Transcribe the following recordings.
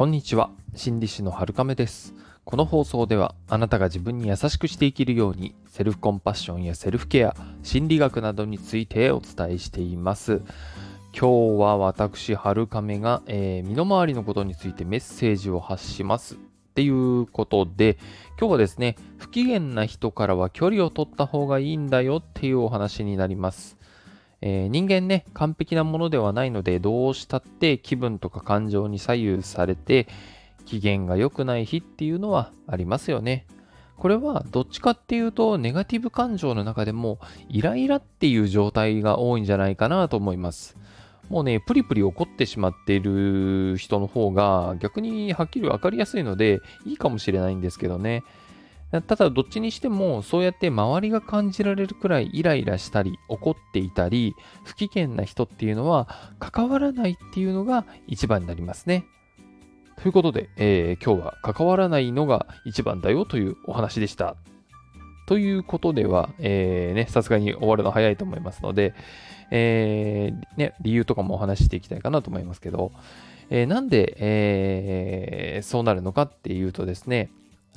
こんにちは。心理師の春亀です。この放送ではあなたが自分に優しくして生きるようにセルフコンパッションやセルフケア心理学などについてお伝えしています。今日は私春亀が、えー、身の回りのことについてメッセージを発します。っていうことで今日はですね不機嫌な人からは距離を取った方がいいんだよっていうお話になります。えー、人間ね、完璧なものではないので、どうしたって気分とか感情に左右されて、機嫌が良くない日っていうのはありますよね。これはどっちかっていうと、ネガティブ感情の中でも、イライラっていう状態が多いんじゃないかなと思います。もうね、プリプリ怒ってしまっている人の方が逆にはっきり分かりやすいのでいいかもしれないんですけどね。ただどっちにしてもそうやって周りが感じられるくらいイライラしたり怒っていたり不機嫌な人っていうのは関わらないっていうのが一番になりますね。ということで、えー、今日は関わらないのが一番だよというお話でした。ということでは、えー、ね、さすがに終わるの早いと思いますので、えー、ね、理由とかもお話ししていきたいかなと思いますけど、え、なんで、え、そうなるのかっていうとですね、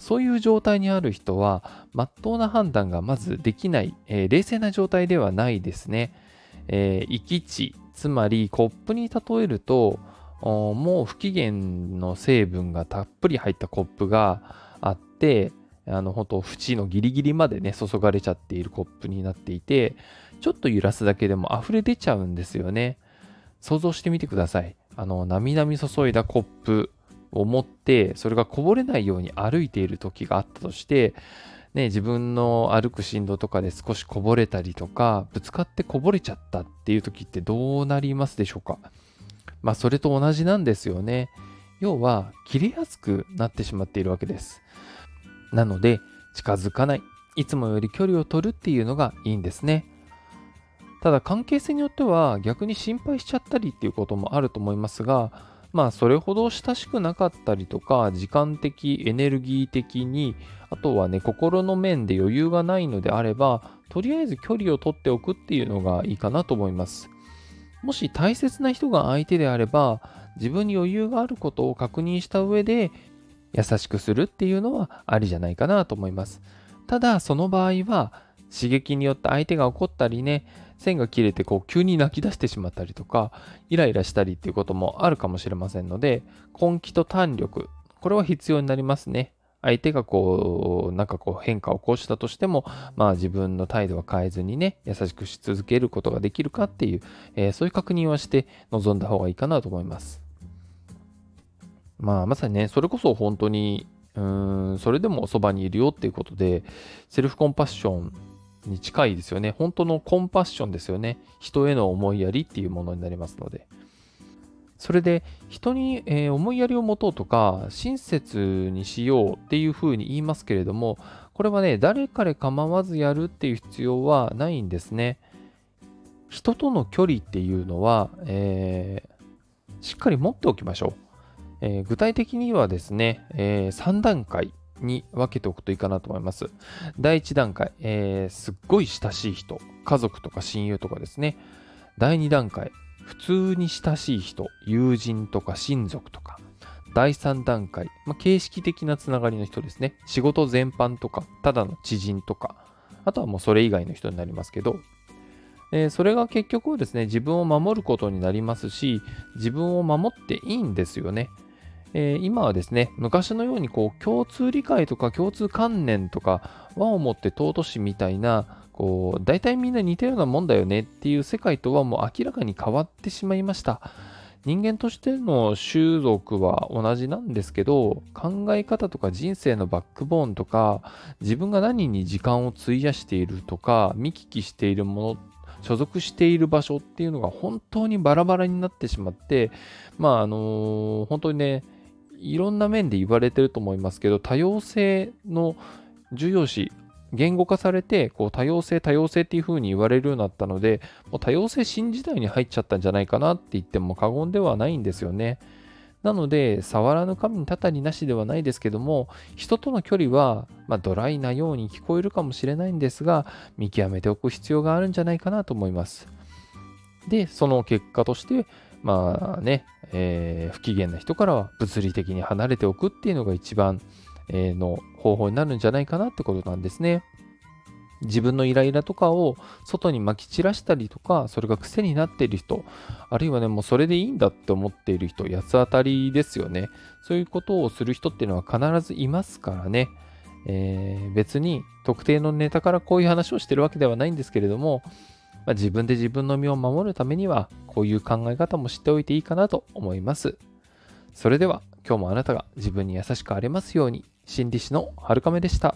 そういう状態にある人は、まっとうな判断がまずできない、えー、冷静な状態ではないですね。えー、域値、つまりコップに例えると、もう不機嫌の成分がたっぷり入ったコップがあって、あの、本当縁のギリギリまでね、注がれちゃっているコップになっていて、ちょっと揺らすだけでも溢れ出ちゃうんですよね。想像してみてください。あの、なみなみ注いだコップ、を持ってそれがこぼれないように歩いている時があったとして、ね、自分の歩く振動とかで少しこぼれたりとかぶつかってこぼれちゃったっていう時ってどうなりますでしょうか？まあそれと同じなんですよね。要は切れやすくなってしまっているわけです。なので近づかない。いつもより距離を取るっていうのがいいんですね。ただ関係性によっては逆に心配しちゃったりっていうこともあると思いますがまあそれほど親しくなかったりとか時間的エネルギー的にあとはね心の面で余裕がないのであればとりあえず距離を取っておくっていうのがいいかなと思います。もし大切な人が相手であれば自分に余裕があることを確認した上で優しくするっていうのはありじゃないかなと思います。ただその場合は刺激によって相手が怒ったりね線が切れてこう急に泣き出してしまったりとかイライラしたりっていうこともあるかもしれませんので根気と弾力これは必要になりますね。相手がこうなんかこう変化を起こしたとしてもまあ自分の態度は変えずにね優しくし続けることができるかっていう、えー、そういう確認はして臨んだ方がいいかなと思います。まあまさにねそれこそ本当にうーんそれでもそばにいるよっていうことでセルフコンパッションに近いですよね。本当のコンパッションですよね。人への思いやりっていうものになりますので。それで人に、え、思いやりを持とうとか親切にしようっていうふうに言いますけれどもこれはね誰彼構わずやるっていう必要はないんですね。人との距離っていうのは、えー、しっかり持っておきましょう。えー、具体的にはですね、え3段階に分けておくといいかなと思います。第1段階、えー、すっごい親しい人、家族とか親友とかですね。第2段階、普通に親しい人、友人とか親族とか。第3段階、まあ、形式的なつながりの人ですね。仕事全般とか、ただの知人とか、あとはもうそれ以外の人になりますけど、えー、それが結局ですね、自分を守ることになりますし、自分を守っていいんですよね。えー、今はですね、昔のようにこう共通理解とか共通観念とか和をもって尊しみたいな、こう大体みんな似たようなもんだよねっていう世界とはもう明らかに変わってしまいました。人間としての種族は同じなんですけど考え方とか人生のバックボーンとか自分が何に時間を費やしているとか見聞きしているもの所属している場所っていうのが本当にバラバラになってしまってまああのー、本当にねいろんな面で言われてると思いますけど、多様性の重要視、言語化されて、こう多様性、多様性っていう風に言われるようになったので、もう多様性新時代に入っちゃったんじゃないかなって言っても過言ではないんですよね。なので、触らぬ神にたたりなしではないですけども、人との距離は、まあ、ドライなように聞こえるかもしれないんですが、見極めておく必要があるんじゃないかなと思います。で、その結果として、まあね、えー不機嫌な人からは物理的に離れておくっていうのが一番、えーの方法になるんじゃないかなってことなんですね。自分のイライラとかを外に撒き散らしたりとか、それが癖になっている人、あるいはね、もうそれでいいんだって思っている人、八つ当たりですよね。そういうことをする人っていうのは必ずいますからね。えー別に特定のネタからこういう話をしてるわけではないんですけれども、まあ自分で自分の身を守るためには、こういう考え方も知っておいていいかなと思います。それでは、今日もあなたが自分に優しくありますように、心理師のはるかめでした。